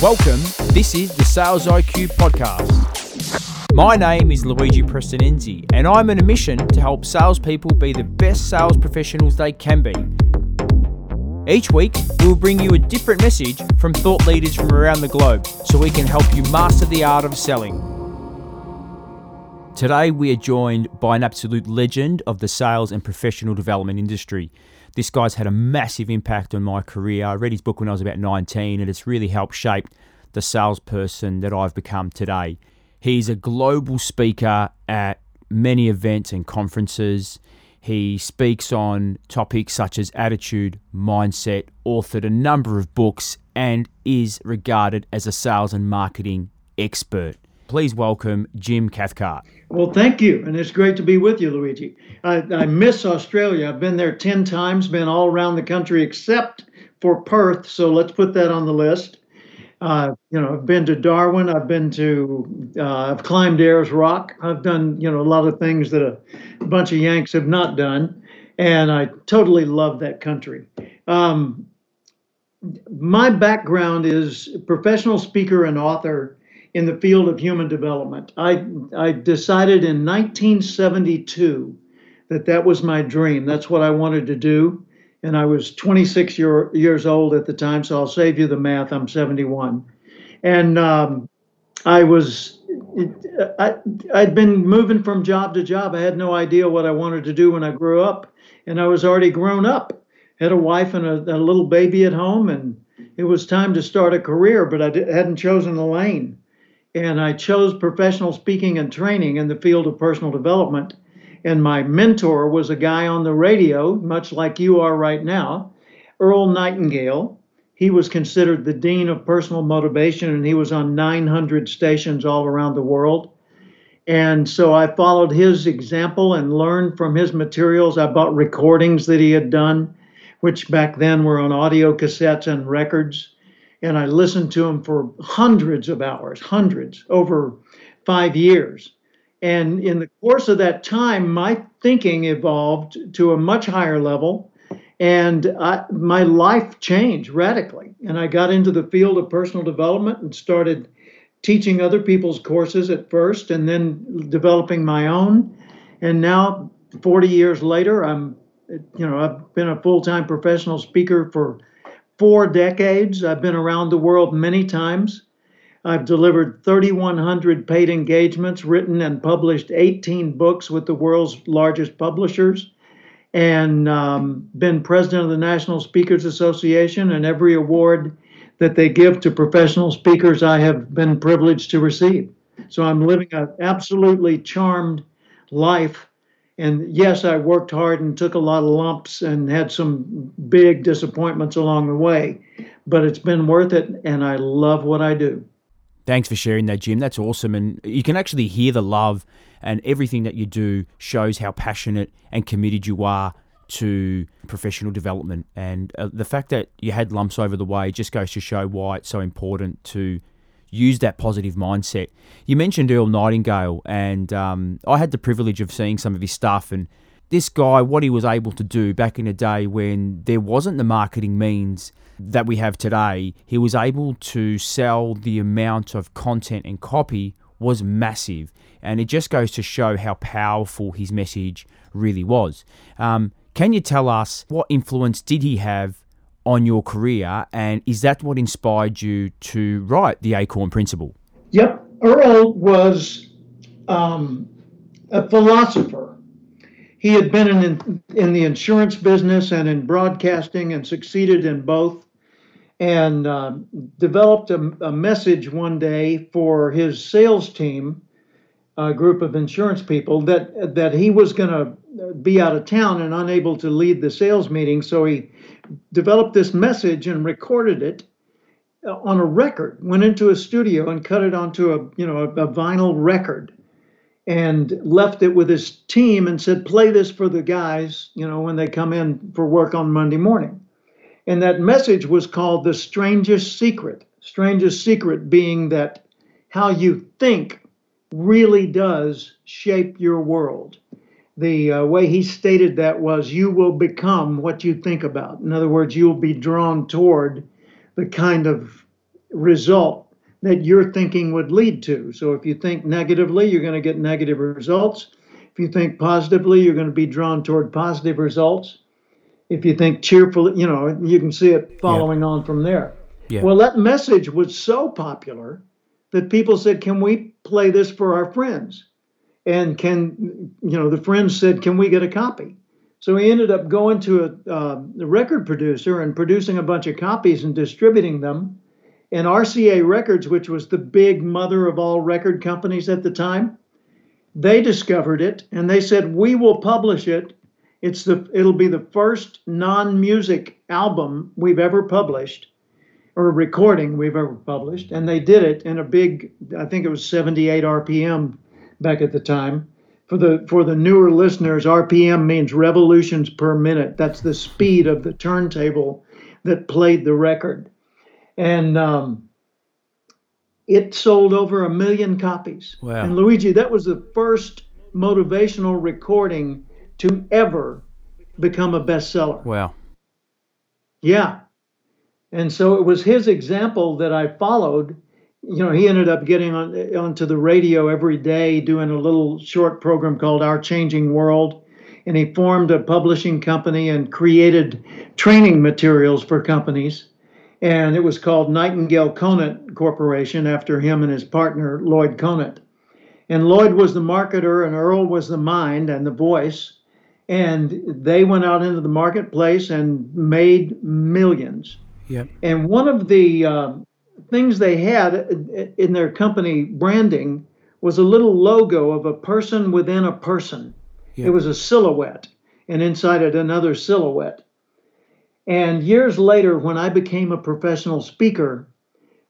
Welcome, this is the Sales IQ Podcast. My name is Luigi Prestinenzi, and I'm on a mission to help salespeople be the best sales professionals they can be. Each week, we'll bring you a different message from thought leaders from around the globe so we can help you master the art of selling. Today, we are joined by an absolute legend of the sales and professional development industry. This guy's had a massive impact on my career. I read his book when I was about 19, and it's really helped shape the salesperson that I've become today. He's a global speaker at many events and conferences. He speaks on topics such as attitude, mindset, authored a number of books, and is regarded as a sales and marketing expert. Please welcome Jim Cathcart. Well, thank you, and it's great to be with you, Luigi. I, I miss Australia. I've been there 10 times, been all around the country except for Perth, so let's put that on the list. Uh, you know, I've been to Darwin. I've been to, uh, I've climbed Ayers Rock. I've done, you know, a lot of things that a, bunch of Yanks have not done, and I totally love that country. Um, my background is professional speaker and author in the field of human development. I, I decided in 1972 that that was my dream. That's what I wanted to do. And I was 26 year, years old at the time, so I'll save you the math. I'm 71. And um, I was, I, I'd been moving from job to job. I had no idea what I wanted to do when I grew up. And I was already grown up, had a wife and a, a little baby at home, and it was time to start a career, but I hadn't chosen a lane and I chose professional speaking and training in the field of personal development. And my mentor was a guy on the radio, much like you are right now, Earl Nightingale. He was considered the dean of personal motivation, and he was on 900 stations all around the world. And so I followed his example and learned from his materials. I bought recordings that he had done, which back then were on audio cassettes and records and I listened to him for hundreds of hours, hundreds over five years. And in the course of that time, my thinking evolved to a much higher level, and I, my life changed radically. And I got into the field of personal development and started teaching other people's courses at first, and then developing my own. And now, 40 years later, I'm, you know, I've been a full-time professional speaker for four decades. I've been around the world many times. I've delivered 3,100 paid engagements, written and published 18 books with the world's largest publishers, and um, been president of the National Speakers Association. And every award that they give to professional speakers, I have been privileged to receive. So I'm living an absolutely charmed life and yes, I worked hard and took a lot of lumps and had some big disappointments along the way, but it's been worth it, and I love what I do. Thanks for sharing that, Jim. That's awesome. And you can actually hear the love, and everything that you do shows how passionate and committed you are to professional development. And uh, the fact that you had lumps over the way just goes to show why it's so important to use that positive mindset. You mentioned Earl Nightingale, and um, I had the privilege of seeing some of his stuff. And this guy, what he was able to do back in a day when there wasn't the marketing means that we have today, he was able to sell the amount of content and copy was massive. And it just goes to show how powerful his message really was. Um, can you tell us what influence did he have on your career, and is that what inspired you to write the Acorn Principle? Yep, Earl was um, a philosopher. He had been in, in the insurance business and in broadcasting and succeeded in both, and uh, developed a, a message one day for his sales team a group of insurance people that that he was going to be out of town and unable to lead the sales meeting so he developed this message and recorded it uh, on a record. Went into a studio and cut it onto a you know a, a vinyl record, and left it with his team and said, "Play this for the guys, you know, when they come in for work on Monday morning." And that message was called "The Strangest Secret." Strangest secret being that how you think really does shape your world the uh, way he stated that was you will become what you think about. In other words, you'll be drawn toward the kind of result that your thinking would lead to. So if you think negatively, you're going to get negative results. If you think positively, you're going to be drawn toward positive results. If you think cheerfully, you know, you can see it following yeah. on from there. Yeah. Well, that message was so popular that people said, "Can we play this for our friends?" And can you know the friends said, "Can we get a copy?" So he ended up going to a, uh, a record producer and producing a bunch of copies and distributing them and RCA Records, which was the big mother of all record companies at the time, they discovered it and they said, "We will publish it. It's the it'll be the first non-music album we've ever published or recording we've ever published." And they did it in a big I think it was 78 RPM back at the time. For the for the newer listeners, RPM means revolutions per minute. That's the speed of the turntable that played the record and um, it sold over a million copies. Wow. And Luigi, that was the first motivational recording to ever become a bestseller. Wow. Yeah. And so it was his example that I followed. You know, he ended up getting on onto the radio every day doing a little short program called Our Changing World. And he formed a publishing company and created training materials for companies and it was called Nightingale Conant Corporation after him and his partner Lloyd Conant. And Lloyd was the marketer, and Earl was the mind and the voice. And they went out into the marketplace and made millions. Yep. And one of the uh, things they had in their company branding was a little logo of a person within a person. It was a silhouette, and inside it, another silhouette. And years later, when I became a professional speaker,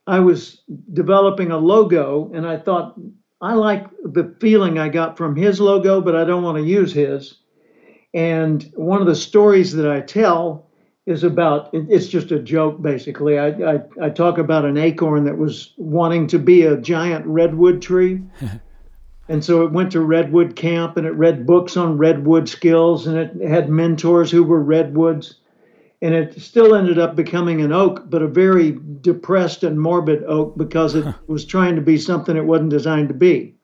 I was developing a logo, and I thought, I like the feeling I got from his logo, but I don't want to use his. And one of the stories that I tell is about it's just a joke, basically. I, I, I talk about an acorn that was wanting to be a giant redwood tree. and so it went to redwood camp and it read books on redwood skills and it had mentors who were redwoods and it still ended up becoming an oak, but a very depressed and morbid oak because it was trying to be something it wasn't designed to be.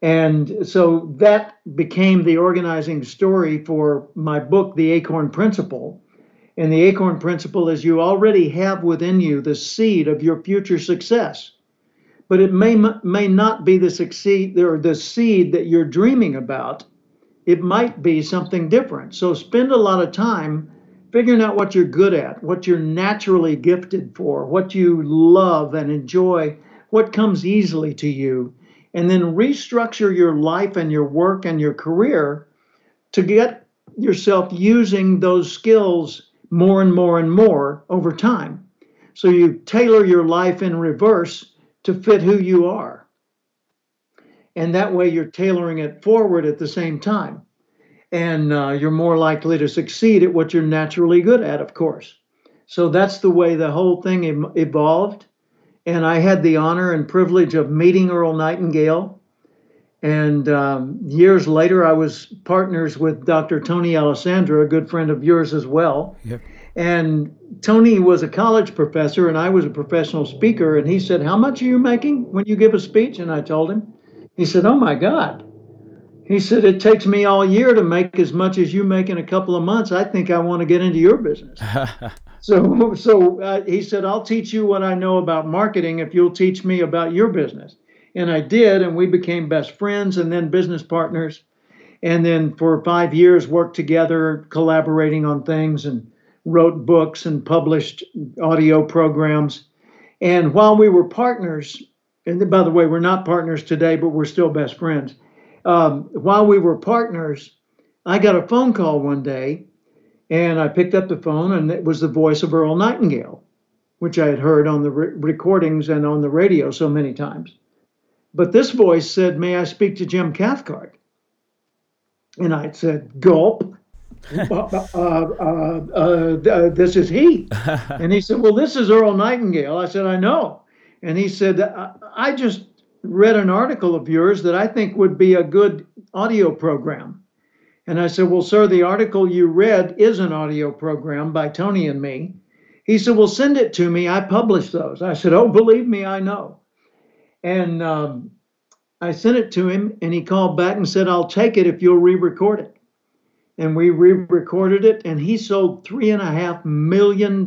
And so that became the organizing story for my book, The Acorn Principle. And the Acorn Principle is you already have within you the seed of your future success, but it may may not be the succeed or the seed that you're dreaming about. It might be something different. So spend a lot of time figuring out what you're good at, what you're naturally gifted for, what you love and enjoy, what comes easily to you, and then restructure your life and your work and your career to get yourself using those skills more and more and more over time. So you tailor your life in reverse to fit who you are. And that way you're tailoring it forward at the same time and uh, you're more likely to succeed at what you're naturally good at, of course. So that's the way the whole thing evolved. And I had the honor and privilege of meeting Earl Nightingale. And um, years later, I was partners with Dr. Tony Alessandra, a good friend of yours as well. Yep. And Tony was a college professor, and I was a professional speaker. And he said, How much are you making when you give a speech? And I told him, He said, Oh my God. He said, It takes me all year to make as much as you make in a couple of months. I think I want to get into your business. so so uh, he said, I'll teach you what I know about marketing if you'll teach me about your business. And I did, and we became best friends and then business partners. And then for five years, worked together, collaborating on things and wrote books and published audio programs. And while we were partners, and by the way, we're not partners today, but we're still best friends um, while we were partners, I got a phone call one day, and I picked up the phone, and it was the voice of Earl Nightingale, which I had heard on the re- recordings and on the radio so many times. But this voice said, May I speak to Jim Cathcart? And I said, Gulp. uh, uh, uh, uh, this is he. and he said, Well, this is Earl Nightingale. I said, I know. And he said, I, I just read an article of yours that I think would be a good audio program. And I said, Well, sir, the article you read is an audio program by Tony and me. He said, Well, send it to me. I publish those. I said, Oh, believe me, I know. And um, I sent it to him, and he called back and said, I'll take it if you'll re record it. And we re recorded it, and he sold $3.5 million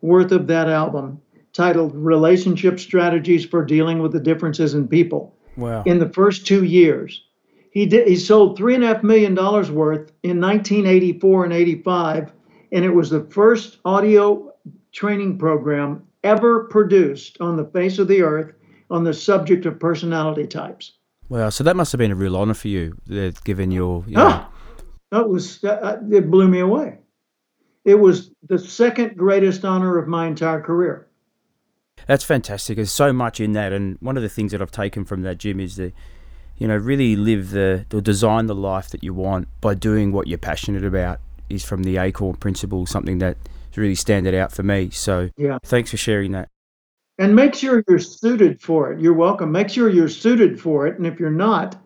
worth of that album titled Relationship Strategies for Dealing with the Differences in People. Wow. In the first two years. He did he sold three and a half million dollars worth in 1984 and 85, and it was the first audio training program ever produced on the face of the earth on the subject of personality types. Wow. So that must have been a real honor for you, uh, given your. You know, Ah, that was that, it blew me away. It was the second greatest honor of my entire career. That's fantastic. There's so much in that, and one of the things that I've taken from that, Jim, is the, you know, really live the, or design the life that you want by doing what you're passionate about. Is from the Acorn principle something that really standed out for me. So Yeah. thanks for sharing that. And make sure you're suited for it. You're welcome. Make sure you're suited for it. And if you're not,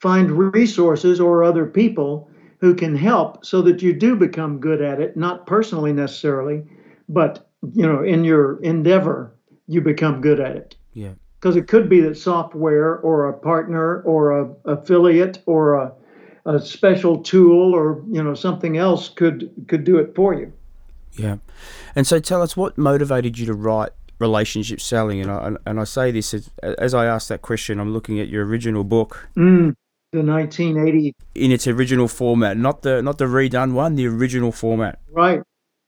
find resources or other people who can help so that you do become good at it, not personally necessarily, but you know, in your endeavor, you become good at it. Yeah. Because it could be that software or a partner or a affiliate or a, a special tool or you know something else could could do it for you. Yeah. And so tell us what motivated you to write relationship selling and I, and I say this as, as I ask that question I'm looking at your original book Mm, the 1980 in its original format not the not the redone one the original format Right.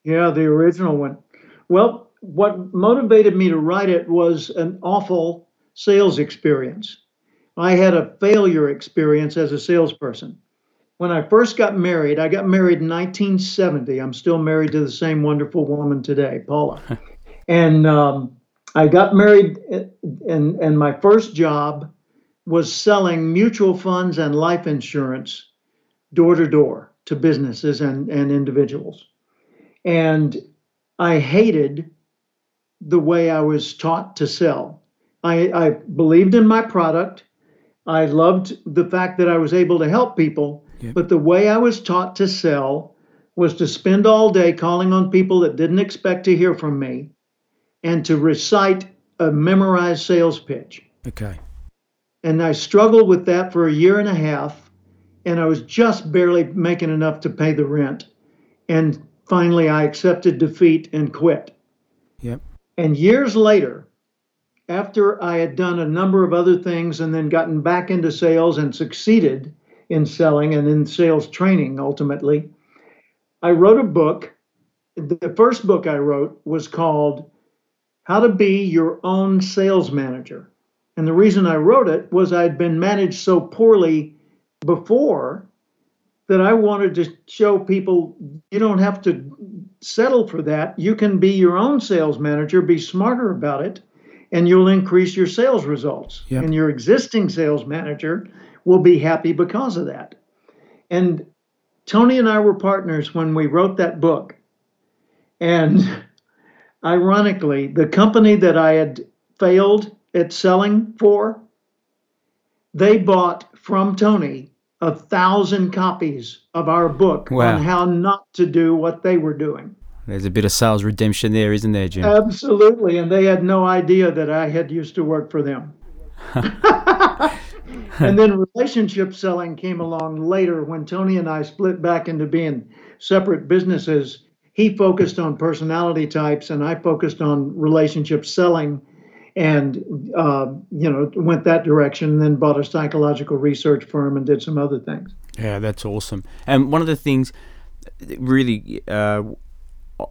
Yeah, the original one. Well, what motivated me to write it was an awful sales experience. I had a failure experience as a salesperson. When I first got married, I got married in 1970. I'm still married to the same wonderful woman today, Paula. and um, I got married, and, and my first job was selling mutual funds and life insurance door to door to businesses and, and individuals. And I hated the way I was taught to sell. I, I believed in my product. I loved the fact that I was able to help people, Yep. but the way I was taught to sell was to spend all day calling on people that didn't expect to hear from me and to recite a memorized sales pitch. okay And I struggled with that for a year and a half, and I was just barely making enough to pay the rent. And finally, I accepted defeat and quit. yep And years later, after I had done a number of other things and then gotten back into sales and succeeded in selling and in sales training ultimately, I wrote a book. The first book I wrote was called How to Be Your Own Sales Manager. And the reason I wrote it was I'd been managed so poorly before that I wanted to show people you don't have to settle for that. You can be your own sales manager, be smarter about it, and you'll increase your sales results. Yep. And your existing sales manager will be happy because of that. And Tony and I were partners when we wrote that book. And ironically, the company that I had failed at selling for, they bought from Tony a thousand copies of our book Wow. on how not to do what they were doing. there's a bit of sales redemption there isn't there Jim Absolutely. And they had no idea that I had used to work for them. and then relationship selling came along later when Tony and I split back into being separate businesses. He focused on personality types and I focused on relationship selling and uh, you know went that direction and then bought a psychological research firm and did some other things Yeah, that's awesome. And one of the things really uh,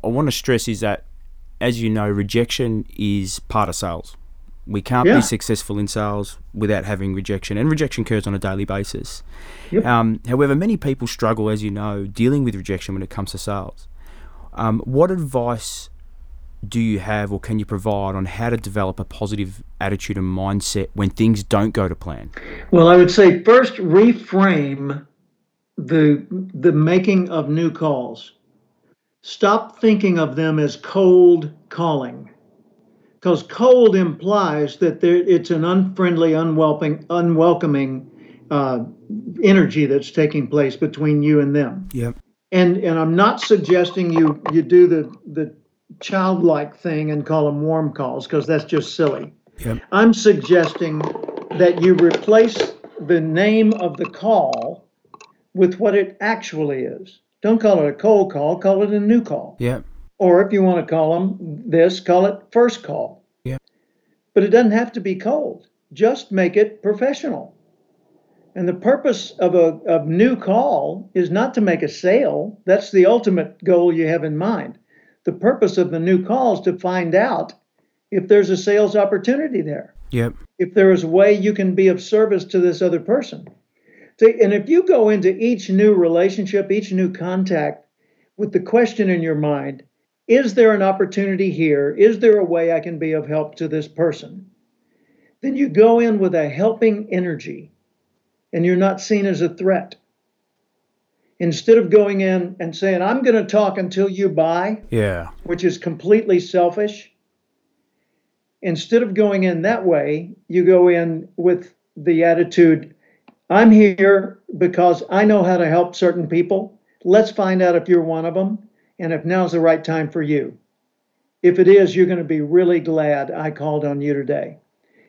I want to stress is that, as you know, rejection is part of sales. We can't Yeah. be successful in sales without having rejection, and rejection occurs on a daily basis. Yep. Um, however, many people struggle, as you know, dealing with rejection when it comes to sales. Um, what advice do you have, or can you provide, on how to develop a positive attitude and mindset when things don't go to plan? Well, I would say first reframe the the making of new calls. Stop thinking of them as cold calling, because cold implies that there, it's an unfriendly, unwelcoming, unwelcoming uh, energy that's taking place between you and them. Yep. And and I'm not suggesting you you do the the childlike thing and call them warm calls because that's just silly. Yep. I'm suggesting that you replace the name of the call with what it actually is. Don't call it a cold call, call it a new call. Yeah. Or if you want to call them this, call it first call. Yeah. But it doesn't have to be cold. Just make it professional. And the purpose of a of new call is not to make a sale. That's the ultimate goal you have in mind. The purpose of the new call is to find out if there's a sales opportunity there. Yep. If there is a way you can be of service to this other person. And if you go into each new relationship, each new contact with the question in your mind, is there an opportunity here? Is there a way I can be of help to this person? Then you go in with a helping energy and you're not seen as a threat. Instead of going in and saying, I'm going to talk until you buy, Yeah. which is completely selfish, instead of going in that way, you go in with the attitude, I'm here because I know how to help certain people. Let's find out if you're one of them and if now's the right time for you. If it is, you're going to be really glad I called on you today.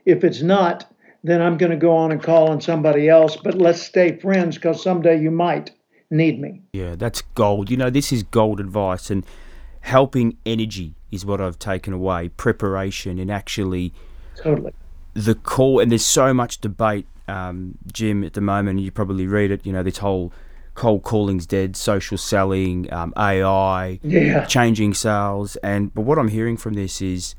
If it's not, then I'm going to go on and call on somebody else, but let's stay friends because someday you might need me. Yeah, that's gold. You know, this is gold advice and helping energy is what I've taken away. Preparation and actually Totally. the call and there's so much debate, um, Jim, at the moment. You probably read it. You know, this whole cold calling's dead, social selling, um, AI, Yeah. changing sales, and but what I'm hearing from this is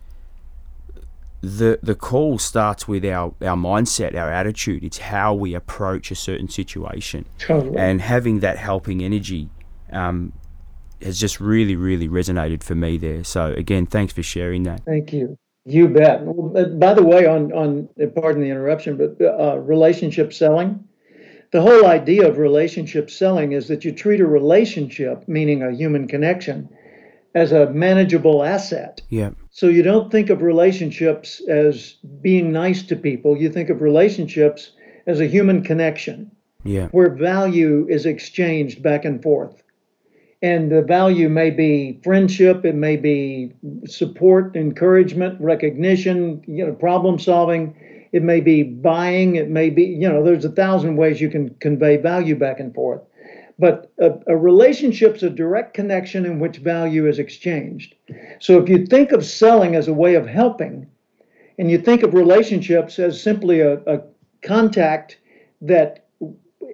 the the call starts with our our mindset, our attitude. It's how we approach a certain situation, Totally. and having that helping energy. Um, has just really, really resonated for me there. So again, thanks for sharing that. Thank you. You bet. Uh, By the way, on on uh, pardon the interruption, but uh, relationship selling, the whole idea of relationship selling is that you treat a relationship, meaning a human connection, as a manageable asset. Yeah, So you don't think of relationships as being nice to people. You think of relationships as a human connection yeah, where value is exchanged back and forth. And the value may be friendship, it may be support, encouragement, recognition, you know, problem solving. It may be buying, it may be, you know, there's a thousand ways you can convey value back and forth. But a, a relationship's a direct connection in which value is exchanged. So if you think of selling as a way of helping, and you think of relationships as simply a, a contact that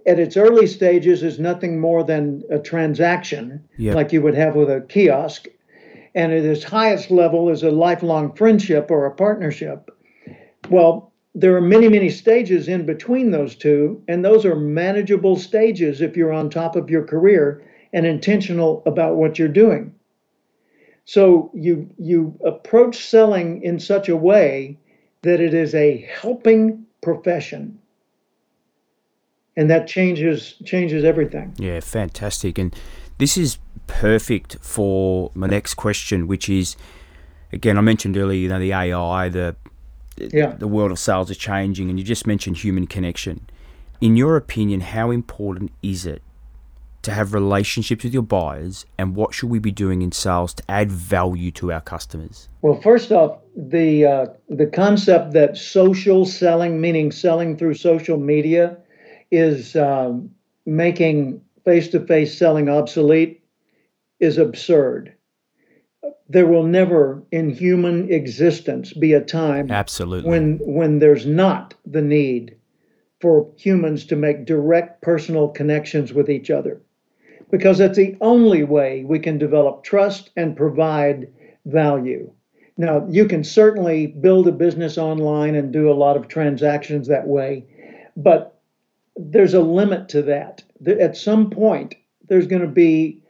at its early stages is nothing more than a transaction Yep. like you would have with a kiosk and at its highest level is a lifelong friendship or a partnership well there are many many stages in between those two and those are manageable stages if you're on top of your career and intentional about what you're doing. So you you approach selling in such a way that it is a helping profession. And that changes changes everything. Yeah, fantastic. And this is perfect for my next question, which is again, I mentioned earlier, you know, the AI, the yeah the world of sales is changing, and you just mentioned human connection. In your opinion, how important is it to have relationships with your buyers, and what should we be doing in sales to add value to our customers? Well, first off, the uh, the concept that social selling, meaning selling through social media, is um, making face-to-face selling obsolete, is absurd. There will never, in human existence, be a time Absolutely. when when there's not the need for humans to make direct personal connections with each other. Because that's the only way we can develop trust and provide value. Now you can certainly build a business online and do a lot of transactions that way but there's a limit to that. At some point there's going to be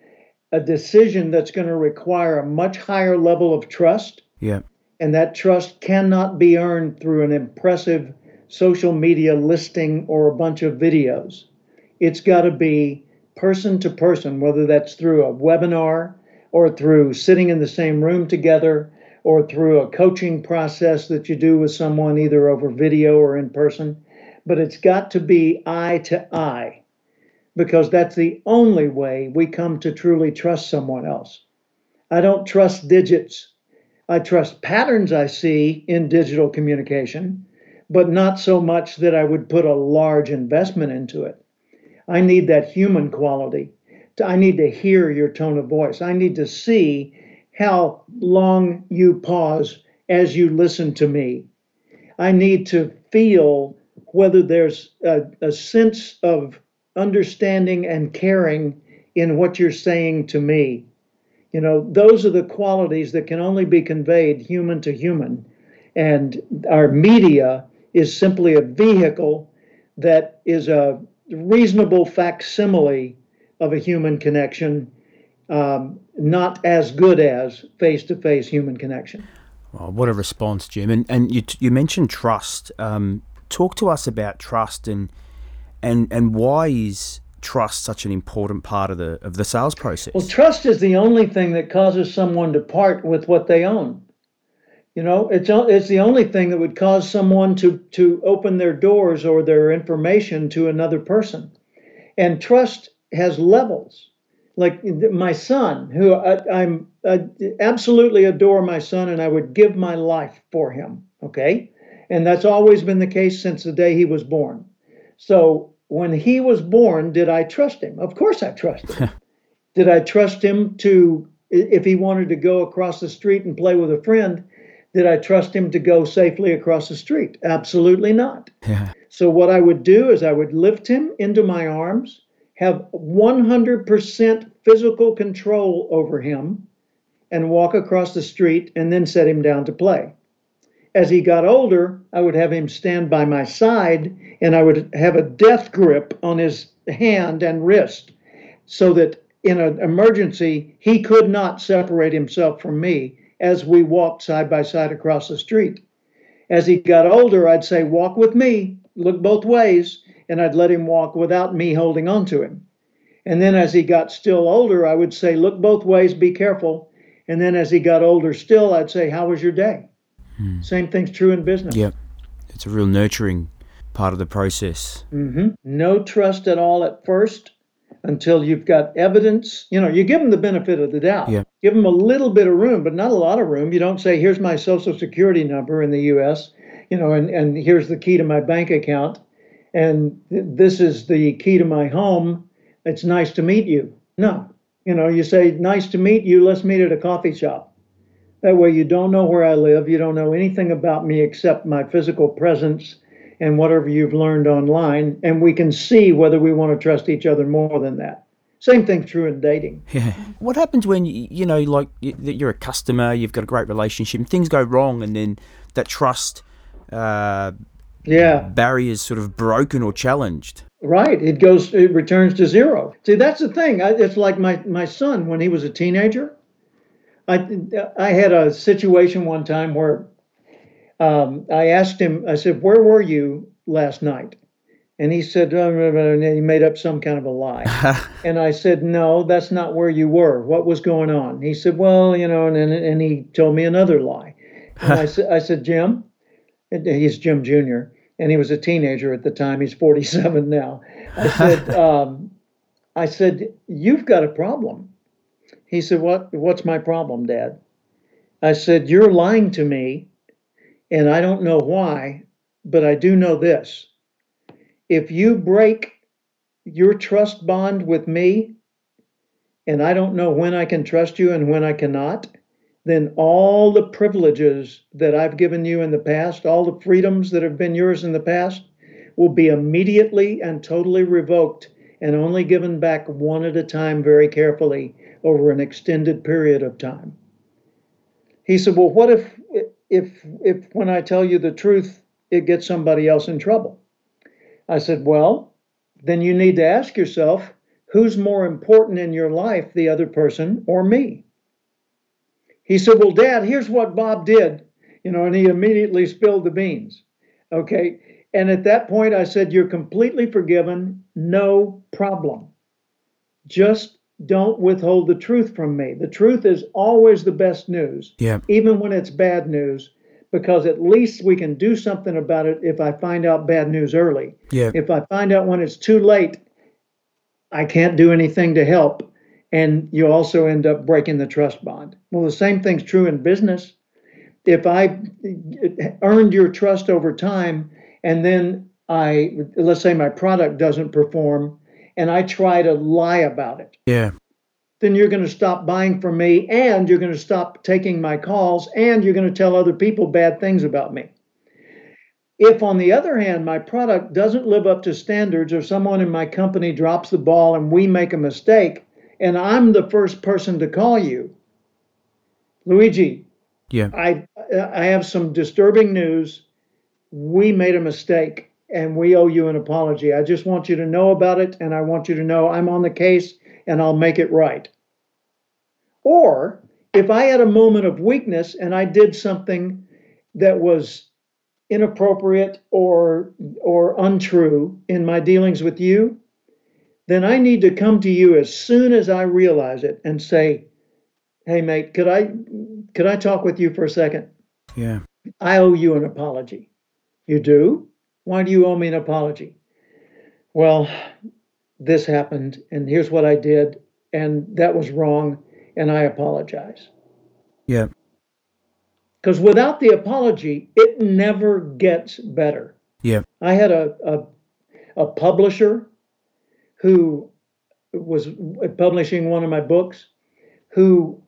a decision that's going to require a much higher level of trust yeah. and that trust cannot be earned through an impressive social media listing or a bunch of videos. It's got to be person to person, whether that's through a webinar or through sitting in the same room together or through a coaching process that you do with someone either over video or in person. But it's got to be eye to eye because that's the only way we come to truly trust someone else. I don't trust digits. I trust patterns I see in digital communication, but not so much that I would put a large investment into it. I need that human quality. I need to hear your tone of voice. I need to see how long you pause as you listen to me. I need to feel whether there's a, a sense of understanding and caring in what you're saying to me. You know, those are the qualities that can only be conveyed human to human. And our media is simply a vehicle that is a reasonable facsimile of a human connection, um, not as good as face to face human connection. Oh, what a response, Jim. And, and you, you mentioned trust. Um, talk to us about trust and, and, and why is trust such an important part of the of the sales process? Well, trust is the only thing that causes someone to part with what they own. You know, it's it's the only thing that would cause someone to to open their doors or their information to another person. And trust has levels. Like my son, who I, am absolutely adore my son, and I would give my life for him. Okay, and that's always been the case since the day he was born. So when he was born, did I trust him? Of course I trusted him. did I trust him to, if he wanted to go across the street and play with a friend, did I trust him to go safely across the street? Absolutely not. Yeah. So what I would do is I would lift him into my arms, have 100% physical control over him, and walk across the street and then set him down to play. As he got older, I would have him stand by my side and I would have a death grip on his hand and wrist so that in an emergency, he could not separate himself from me as we walked side by side across the street. As he got older, I'd say, Walk with me, look both ways, and I'd let him walk without me holding on to him. And then as he got still older, I would say, Look both ways, be careful. And then as he got older still, I'd say, How was your day? Hmm. Same thing's true in business. Yep. It's a real nurturing part of the process. Mm-hmm. No trust at all at first until you've got evidence. You know, you give them the benefit of the doubt. Yeah. Give them a little bit of room, but not a lot of room. You don't say, here's my social security number in the US, you know, and, and here's the key to my bank account. And th- this is the key to my home. It's nice to meet you. No. You know, you say, nice to meet you. Let's meet at a coffee shop. That way, you don't know where I live. You don't know anything about me except my physical presence and whatever you've learned online. And we can see whether we want to trust each other more than that. Same thing true in dating. Yeah. What happens when you know, like you're a customer, you've got a great relationship, and things go wrong, and then that trust, uh, yeah, barriers sort of broken or challenged. Right. It goes. It returns to zero. See, that's the thing. I, it's like my my son when he was a teenager. I, I had a situation one time where um, I asked him, I said, Where were you last night? And he said, oh, and he made up some kind of a lie. and I said, No, that's not where you were. What was going on? He said, Well, you know, and, and he told me another lie. And I, said, I said, Jim, he's Jim Jr., and he was a teenager at the time. He's 47 now. I said, um, I said, You've got a problem. He said, "What? What's my problem, Dad?" I said, "You're lying to me, and I don't know why, but I do know this: if you break your trust bond with me, and I don't know when I can trust you and when I cannot." Then all the privileges that I've given you in the past, all the freedoms that have been yours in the past, will be immediately and totally revoked and only given back one at a time very carefully over an extended period of time. He said, Well, what if, if, if when I tell you the truth, it gets somebody else in trouble? I said, Well, then you need to ask yourself who's more important in your life, the other person or me? He said, Well, Dad, here's what Bob did, you know, and he immediately spilled the beans. Okay. And at that point, I said, You're completely forgiven. No problem. Just don't withhold the truth from me. The truth is always the best news, yeah. even when it's bad news, because at least we can do something about it if I find out bad news early. Yeah. If I find out when it's too late, I can't do anything to help. and you also end up breaking the trust bond. Well, the same thing's true in business. If I earned your trust over time and then I, let's say my product doesn't perform and I try to lie about it. Yeah. Then you're going to stop buying from me and you're going to stop taking my calls and you're going to tell other people bad things about me. If, on the other hand, my product doesn't live up to standards or someone in my company drops the ball and we make a mistake, and I'm the first person to call you, Luigi, yeah. I I have some disturbing news. We made a mistake and we owe you an apology. I just want you to know about it and I want you to know I'm on the case and I'll make it right. Or if I had a moment of weakness and I did something that was inappropriate or or untrue in my dealings with you, then I need to come to you as soon as I realize it and say, "Hey mate, could I could I talk with you for a second? Yeah. I owe you an apology. You do? Why do you owe me an apology? Well, this happened, and here's what I did, and that was wrong, and I apologize. Yeah. Because without the apology, it never gets better. Yeah. I had a, a, a publisher who was publishing one of my books who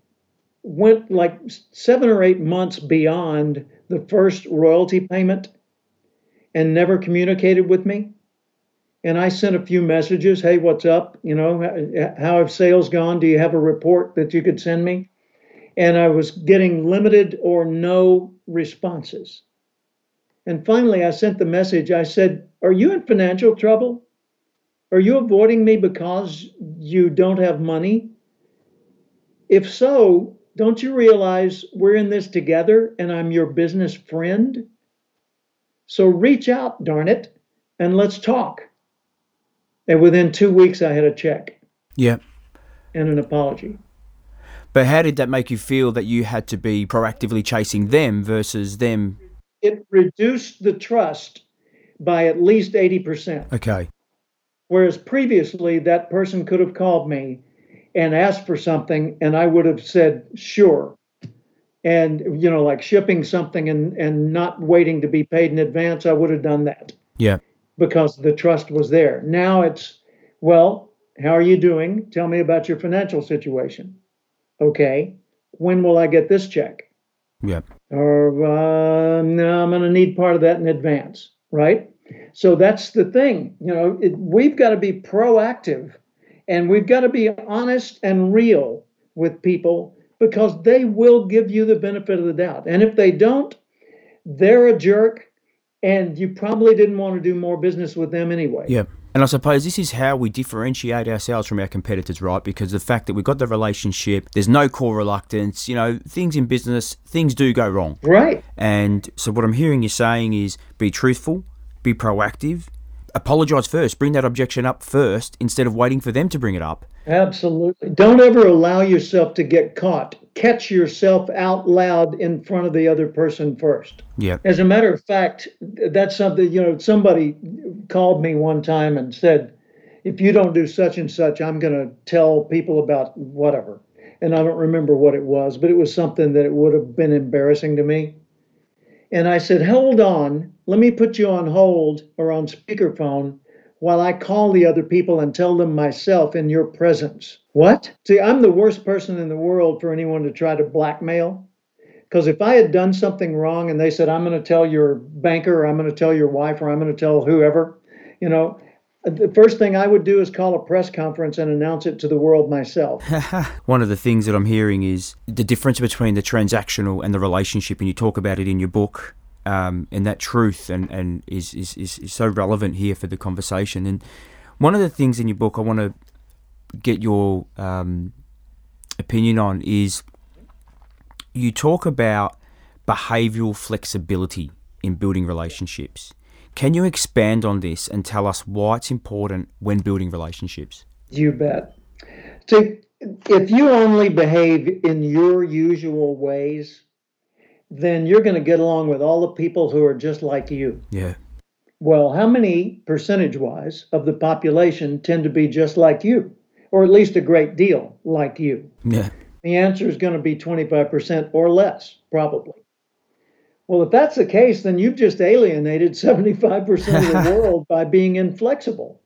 went like seven or eight months beyond the first royalty payment and never communicated with me. And I sent a few messages. Hey, what's up? You know, how have sales gone? Do you have a report that you could send me? And I was getting limited or no responses. And finally, I sent the message. I said, Are you in financial trouble? Are you avoiding me because you don't have money? If so, don't you realize we're in this together and I'm your business friend? So reach out, darn it, and let's talk. And within two weeks, I had a check. Yeah. And an apology. But how did that make you feel that you had to be proactively chasing them versus them? It reduced the trust by at least 80%. Okay. Whereas previously, that person could have called me and asked for something, and I would have said, sure. And, you know, like shipping something and, and not waiting to be paid in advance, I would have done that. Yeah. Because the trust was there. Now it's, well, how are you doing? Tell me about your financial situation. Okay. When will I get this check? Yeah. Or, uh, no, I'm going to need part of that in advance, right? So that's the thing. You know, it, we've got to be proactive and we've got to be honest and real with people because they will give you the benefit of the doubt. And if they don't, they're a jerk and you probably didn't want to do more business with them anyway. Yeah. And I suppose this is how we differentiate ourselves from our competitors, right? Because the fact that we've got the relationship, there's no core reluctance, you know, things in business, things do go wrong. Right. And so what I'm hearing you saying is be truthful, be proactive, apologize first, bring that objection up first instead of waiting for them to bring it up. Absolutely. Don't ever allow yourself to get caught. Catch yourself out loud in front of the other person first. Yeah. As a matter of fact, that's something, you know, somebody called me one time and said, if you don't do such and such, I'm going to tell people about whatever. And I don't remember what it was, but it was something that it would have been embarrassing to me. And I said, hold on, let me put you on hold or on speakerphone while I call the other people and tell them myself in your presence. What? See, I'm the worst person in the world for anyone to try to blackmail. Because if I had done something wrong and they said, I'm going to tell your banker or I'm going to tell your wife or I'm going to tell whoever, you know, the first thing I would do is call a press conference and announce it to the world myself. One of the things that I'm hearing is the difference between the transactional and the relationship, and you talk about it in your book. Um, and that truth and, and is, is, is, so relevant here for the conversation. And one of the things in your book I want to get your um, opinion on is you talk about behavioral flexibility in building relationships. Can you expand on this and tell us why it's important when building relationships? You bet. So, if you only behave in your usual ways, then you're going to get along with all the people who are just like you. Yeah. Well, how many percentage wise of the population tend to be just like you? or at least a great deal like you? Yeah. The answer is going to be 25% or less, probably. Well, if that's the case, then you've just alienated 75% of the world by being inflexible.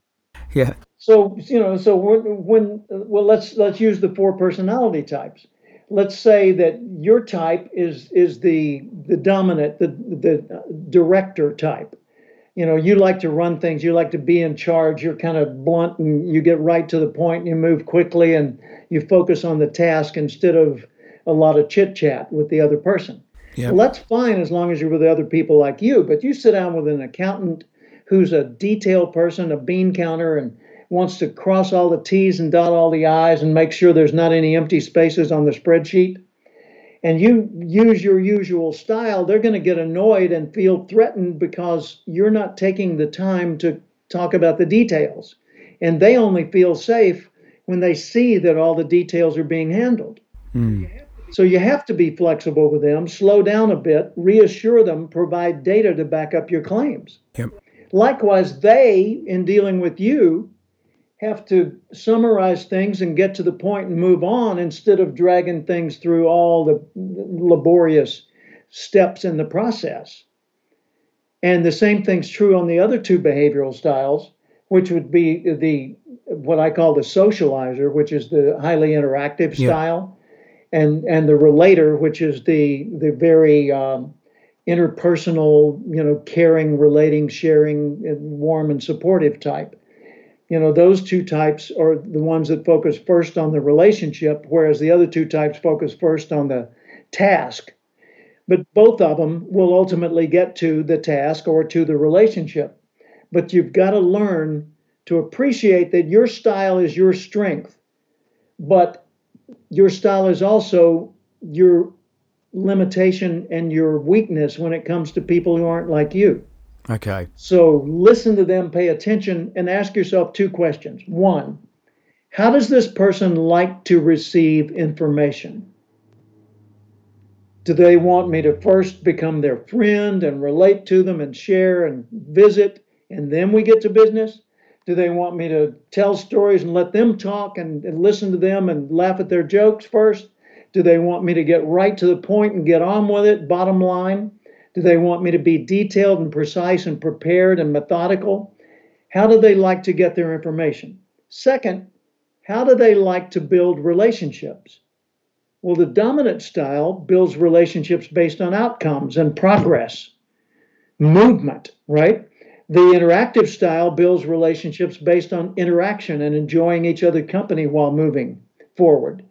Yeah. So, you know, so when, when well, let's let's use the four personality types. Let's say that your type is is the the dominant, the the director type. You know, you like to run things, you like to be in charge, you're kind of blunt and you get right to the point and you move quickly and you focus on the task instead of a lot of chit chat with the other person. Yeah. Well, that's fine as long as you're with other people like you. But you sit down with an accountant who's a detail person, a bean counter, and wants to cross all the T's and dot all the I's and make sure there's not any empty spaces on the spreadsheet. And you use your usual style, they're going to get annoyed and feel threatened because you're not taking the time to talk about the details. And they only feel safe when they see that all the details are being handled. Mm. So you have to be flexible with them, slow down a bit, reassure them, provide data to back up your claims. Yep. Likewise, they, in dealing with you, have to summarize things and get to the point and move on instead of dragging things through all the laborious steps in the process. And the same thing's true on the other two behavioral styles, which would be the what I call the socializer, which is the highly interactive Yeah. style, and and the relator, which is the the very um, interpersonal, you know, caring, relating, sharing, warm and supportive type. You know, those two types are the ones that focus first on the relationship, whereas the other two types focus first on the task. But both of them will ultimately get to the task or to the relationship. But you've got to learn to appreciate that your style is your strength, but your style is also your limitation and your weakness when it comes to people who aren't like you. Okay. So listen to them, pay attention, and ask yourself two questions. One, how does this person like to receive information? Do they want me to first become their friend and relate to them and share and visit, and then we get to business? Do they want me to tell stories and let them talk and, and listen to them and laugh at their jokes first? Do they want me to get right to the point and get on with it, bottom line? Do they want me to be detailed and precise and prepared and methodical? How do they like to get their information? Second, how do they like to build relationships? Well, the dominant style builds relationships based on outcomes and progress, movement, right? The interactive style builds relationships based on interaction and enjoying each other's company while moving forward.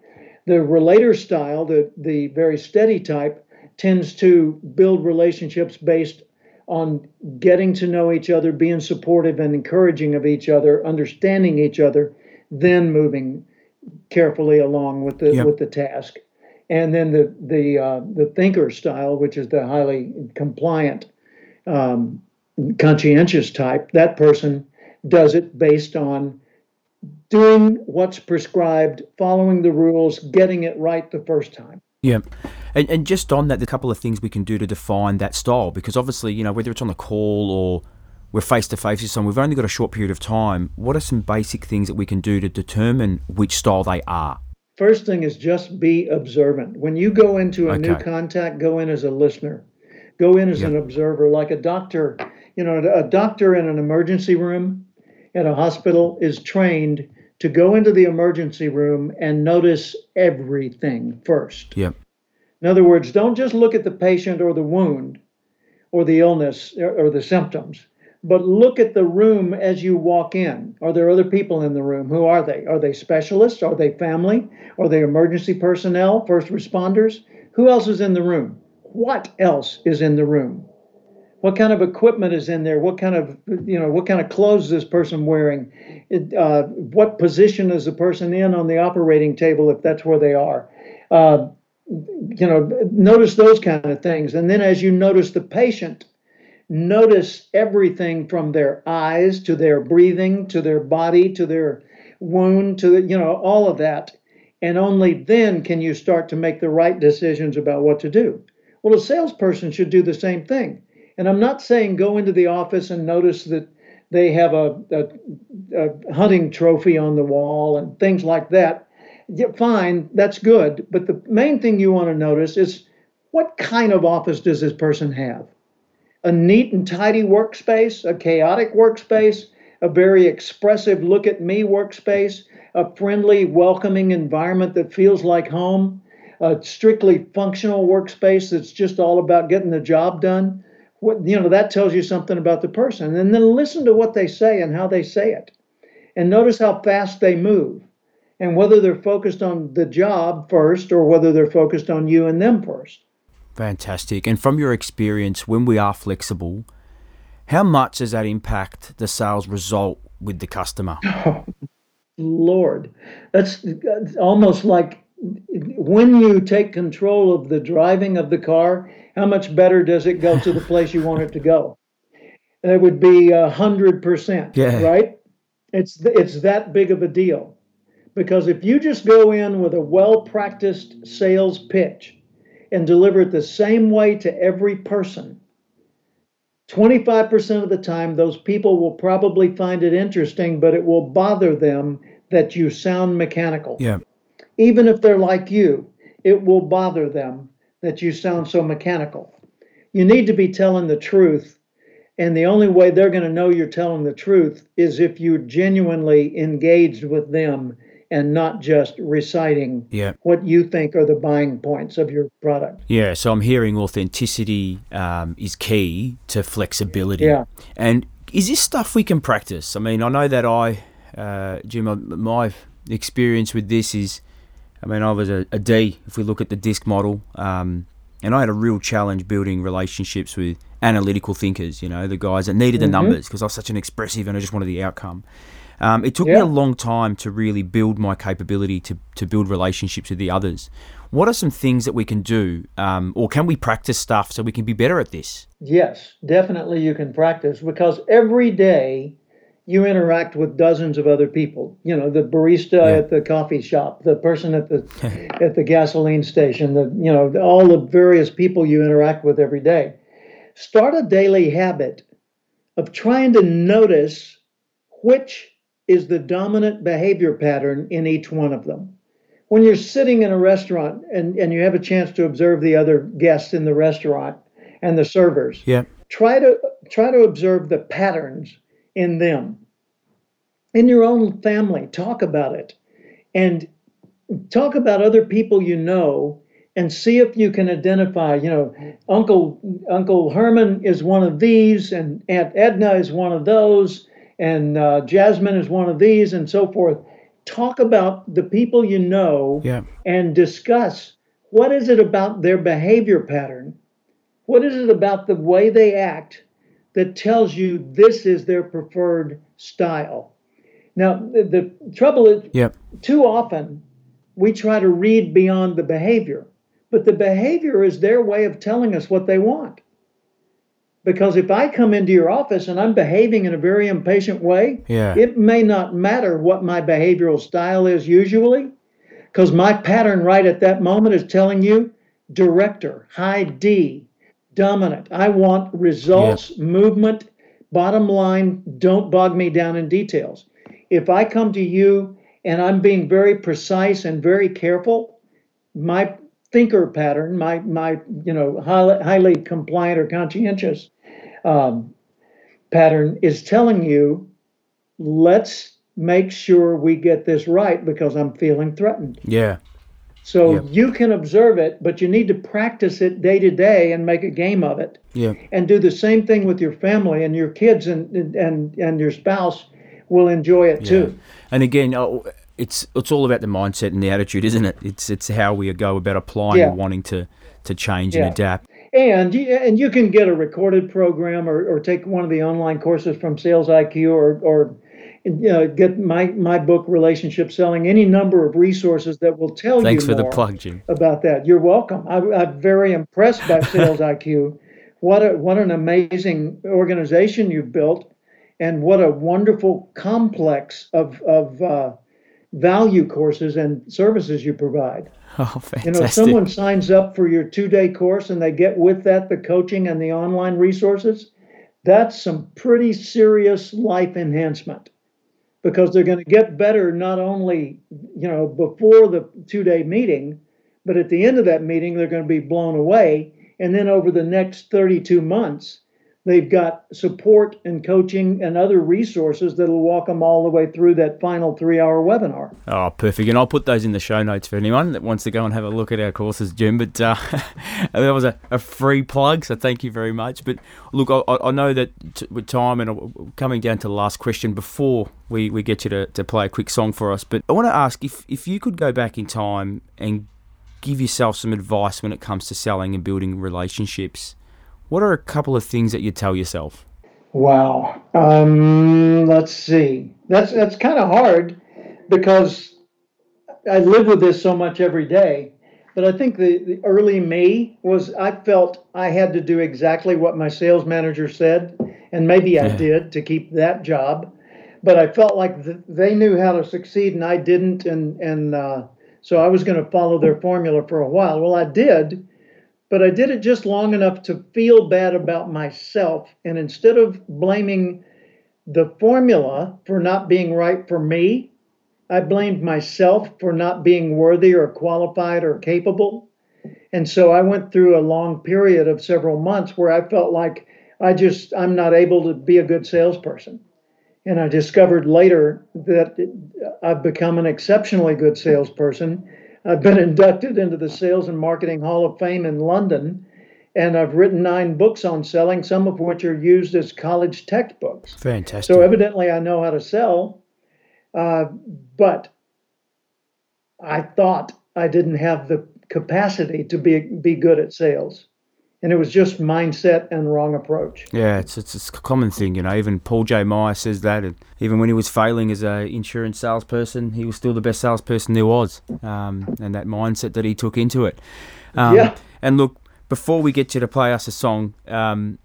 The relator style, the, the very steady type, tends to build relationships based on getting to know each other, being supportive and encouraging of each other, understanding each other, then moving carefully along with the Yep. with the task. And then the the uh, the thinker style, which is the highly compliant, um, conscientious type, that person does it based on doing what's prescribed, following the rules, getting it right the first time. Yeah. And, and just on that, the couple of things we can do to define that style, because obviously, you know, whether it's on the call or we're face to face with someone, we've only got a short period of time. What are some basic things that we can do to determine which style they are? First thing is just be observant. When you go into a new contact, go in as a listener. Go in as an observer, like a doctor. You know, a doctor in an emergency room at a hospital is trained to go into the emergency room and notice everything first. Yep. In other words, don't just look at the patient or the wound or the illness or, the symptoms, but look at the room as you walk in. Are there other people in the room? Who are they? Are they specialists? Are they family? Are they emergency personnel, first responders? Who else is in the room? What else is in the room? What kind of equipment is in there? What kind of you know what kind of clothes is this person wearing? It, uh, what position is the person in on the operating table if that's where they are? Uh, you know, notice those kind of things. And then as you notice the patient, notice everything from their eyes to their breathing to their body to their wound to you know all of that. And only then can you start to make the right decisions about what to do. Well, a salesperson should do the same thing. And I'm not saying go into the office and notice that they have a, a, a hunting trophy on the wall and things like that. Yeah, fine, that's good. But the main thing you want to notice is what kind of office does this person have? A neat and tidy workspace, a chaotic workspace, a very expressive look at me workspace, a friendly, welcoming environment that feels like home, a strictly functional workspace that's just all about getting the job done what you know that tells you something about the person and then listen to what they say and how they say it and notice how fast they move and whether they're focused on the job first or whether they're focused on you and them first fantastic and from your experience when we are flexible how much does that impact the sales result with the customer oh, lord that's almost like when you take control of the driving of the car how much better does it go to the place you want it to go? It would be a hundred percent, yeah. right? It's it's that big of a deal, because if you just go in with a well-practiced sales pitch and deliver it the same way to every person, 25% of the time those people will probably find it interesting, but it will bother them that you sound mechanical. Yeah. Even if they're like you, it will bother them that you sound so mechanical. You need to be telling the truth. And the only way they're going to know you're telling the truth is if you're genuinely engaged with them and not just reciting yeah. what you think are the buying points of your product. Yeah, so I'm hearing authenticity um, is key to flexibility. Yeah. And is this stuff we can practice? I mean, I know that I, uh, Jim, my experience with this is I mean, I was a, a D if we look at the disc model, um, and I had a real challenge building relationships with analytical thinkers. You know, the guys that needed the mm-hmm. numbers because I was such an expressive and I just wanted the outcome. Um, it took yeah. me a long time to really build my capability to, to build relationships with the others. What are some things that we can do, um, or can we practice stuff so we can be better at this? Yes, definitely you can practice because every day you interact with dozens of other people. You know, the barista yeah. at the coffee shop, the person at the at the gasoline station, the you know, all the various people you interact with every day. Start a daily habit of trying to notice which is the dominant behavior pattern in each one of them. When you're sitting in a restaurant and, and you have a chance to observe the other guests in the restaurant and the servers, yeah. try to try to observe the patterns in them. In your own family, talk about it. And talk about other people you know and see if you can identify, you know, Uncle Uncle Herman is one of these, and Aunt Edna is one of those, and uh, Jasmine is one of these, and so forth. Talk about the people you know yeah. and discuss what is it about their behavior pattern? What is it about the way they act that tells you this is their preferred style. Now, the, the trouble is, yep. too often we try to read beyond the behavior, but the behavior is their way of telling us what they want. Because if I come into your office and I'm behaving in a very impatient way, yeah. it may not matter what my behavioral style is usually, because my pattern right at that moment is telling you director, high D, dominant. I want results, movement, bottom line. Don't bog me down in details. If I come to you and I'm being very precise and very careful, my thinker pattern, my my you know highly, highly compliant or conscientious um, pattern is telling you, let's make sure we get this right because I'm feeling threatened. Yeah. So yep. you can observe it, but you need to practice it day to day and make a game of it. Yeah. And do the same thing with your family and your kids and and and your spouse will enjoy it yeah. too. And again, oh, it's it's all about the mindset and the attitude, isn't it? It's it's how we go about applying yeah. and wanting to to change yeah. and adapt. And and you can get a recorded program or, or take one of the online courses from Sales IQ or or uh, get my my book relationship selling any number of resources that will tell Thanks you Thanks for the plug jim. about that. You're welcome. I, i'm very impressed by sales iq what a what an amazing organization you've built and what a wonderful complex of of uh, value courses and services you provide oh fantastic. you know if someone signs up for your two-day course and they get with that the coaching and the online resources that's some pretty serious life enhancement because they're going to get better not only you know before the two day meeting but at the end of that meeting they're going to be blown away and then over the next 32 months they've got support and coaching and other resources that'll walk them all the way through that final three hour webinar. Oh, perfect. And I'll put those in the show notes for anyone that wants to go and have a look at our courses, Jim. But uh, that was a, a, free plug, so thank you very much. But look, I, I know that t- with time and coming down to the last question before we, we get you to, to play a quick song for us, but I want to ask if, if you could go back in time and give yourself some advice when it comes to selling and building relationships what are a couple of things that you tell yourself? Wow. Um, let's see. That's that's kind of hard because I live with this so much every day. But I think the, the early me was I felt I had to do exactly what my sales manager said, and maybe I did to keep that job. But I felt like th- they knew how to succeed and I didn't, and and uh, so I was going to follow their formula for a while. Well, I did, but I did it just long enough to feel bad about myself. And instead of blaming the formula for not being right for me, I blamed myself for not being worthy or qualified or capable. And so I went through a long period of several months where I felt like I just, I'm not able to be a good salesperson. And I discovered later that I've become an exceptionally good salesperson I've been inducted into the Sales and Marketing Hall of Fame in London, and I've written nine books on selling, some of which are used as college textbooks. Fantastic. So evidently, I know how to sell, uh, but I thought I didn't have the capacity to be be good at sales and it was just mindset and wrong approach. Yeah, it's, it's, it's a common thing, you know. Even Paul J. Meyer says that, and even when he was failing as an insurance salesperson, he was still the best salesperson there was, um, and that mindset that he took into it. Um, yeah. And look, before we get you to play us a song, um,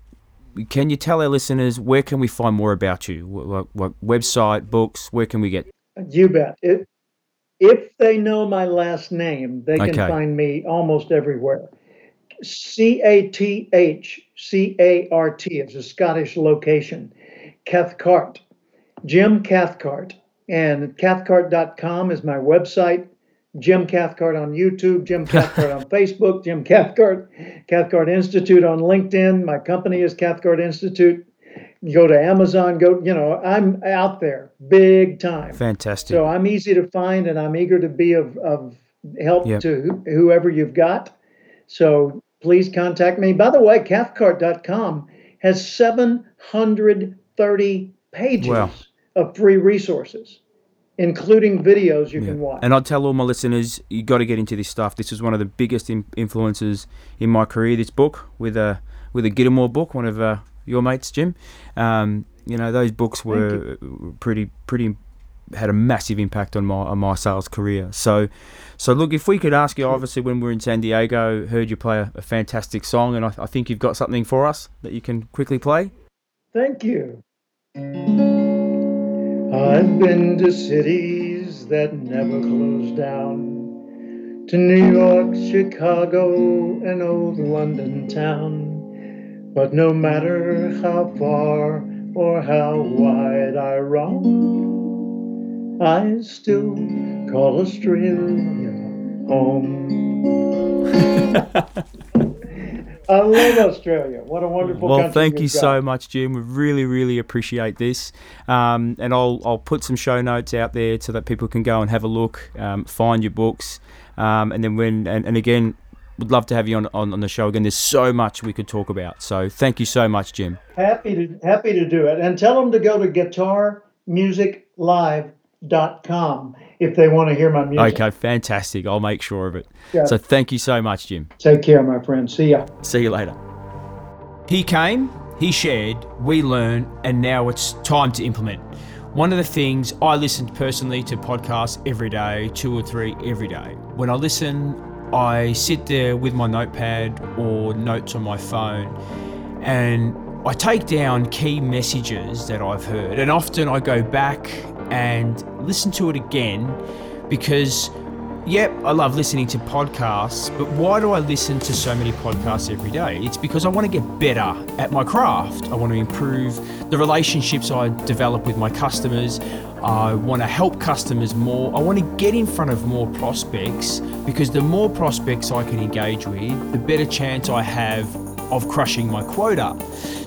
can you tell our listeners where can we find more about you? What, what website, books? Where can we get? You bet. It, if they know my last name, they can okay. find me almost everywhere. C A T H C A R T. It's a Scottish location. Cathcart. Jim Cathcart. And cathcart.com is my website. Jim Cathcart on YouTube, Jim Cathcart on Facebook, Jim Cathcart, Cathcart Institute on LinkedIn. My company is Cathcart Institute. Go to Amazon, go, you know, I'm out there big time. Fantastic. So I'm easy to find and I'm eager to be of, of help yep. to whoever you've got. So please contact me. By the way, cathcart.com has 730 pages of free resources, including videos you yeah. can watch. And I'd tell all my listeners, you got to get into this stuff. This is one of the biggest in- influences in my career. This book with a with a Gitomer book, one of uh, your mates, Jim. Um, you know, those books were pretty pretty had a massive impact on my on my sales career. So, so look, if we could ask you, obviously, when we are in San Diego, heard you play a, a fantastic song, and I, I, think you've got something for us that you can quickly play. Thank you. I've been to cities that never close down, to New York, Chicago, and old London town. But no matter how far or how wide I roam, I still call Australia home. I love Australia. What a wonderful well, thank you got. so much, Jim. We really, really appreciate this. Um, and I'll, I'll put some show notes out there so that people can go and have a look, um, find your books. Um, and then when, and, and again, would love to have you on, on, on the show again. There's so much we could talk about. So thank you so much, Jim. Happy to happy to do it. And tell them to go to Guitar Music Live com if they want to hear my music. Okay, fantastic. I'll make sure of it. Yeah. So thank you so much, Jim. Take care, my friend. See ya. See you later. He came, he shared, we learned, and now it's time to implement. One of the things I listen personally to podcasts every day, two or three every day. When I listen, I sit there with my notepad or notes on my phone and I take down key messages that I've heard. And often I go back and listen to it again because yep, I love listening to podcasts, but why do I listen to so many podcasts every day? It's because I want to get better at my craft. I want to improve the relationships I develop with my customers. I want to help customers more. I want to get in front of more prospects because the more prospects I can engage with, the better chance I have of crushing my quota.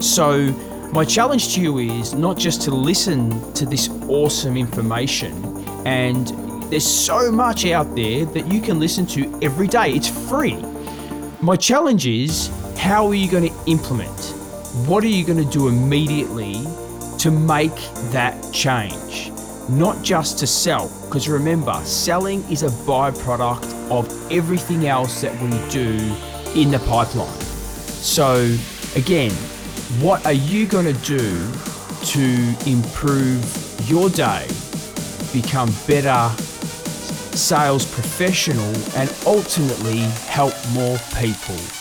So, my challenge to you is not just to listen to this awesome information and there's so much out there that you can listen to every day. It's free. My challenge is how are you going to implement? What are you going to do immediately to make that change? Not just to sell, because remember, selling is a byproduct of everything else that we do in the pipeline. So, again, what are you going to do to improve your day, become better sales professional, and ultimately help more people.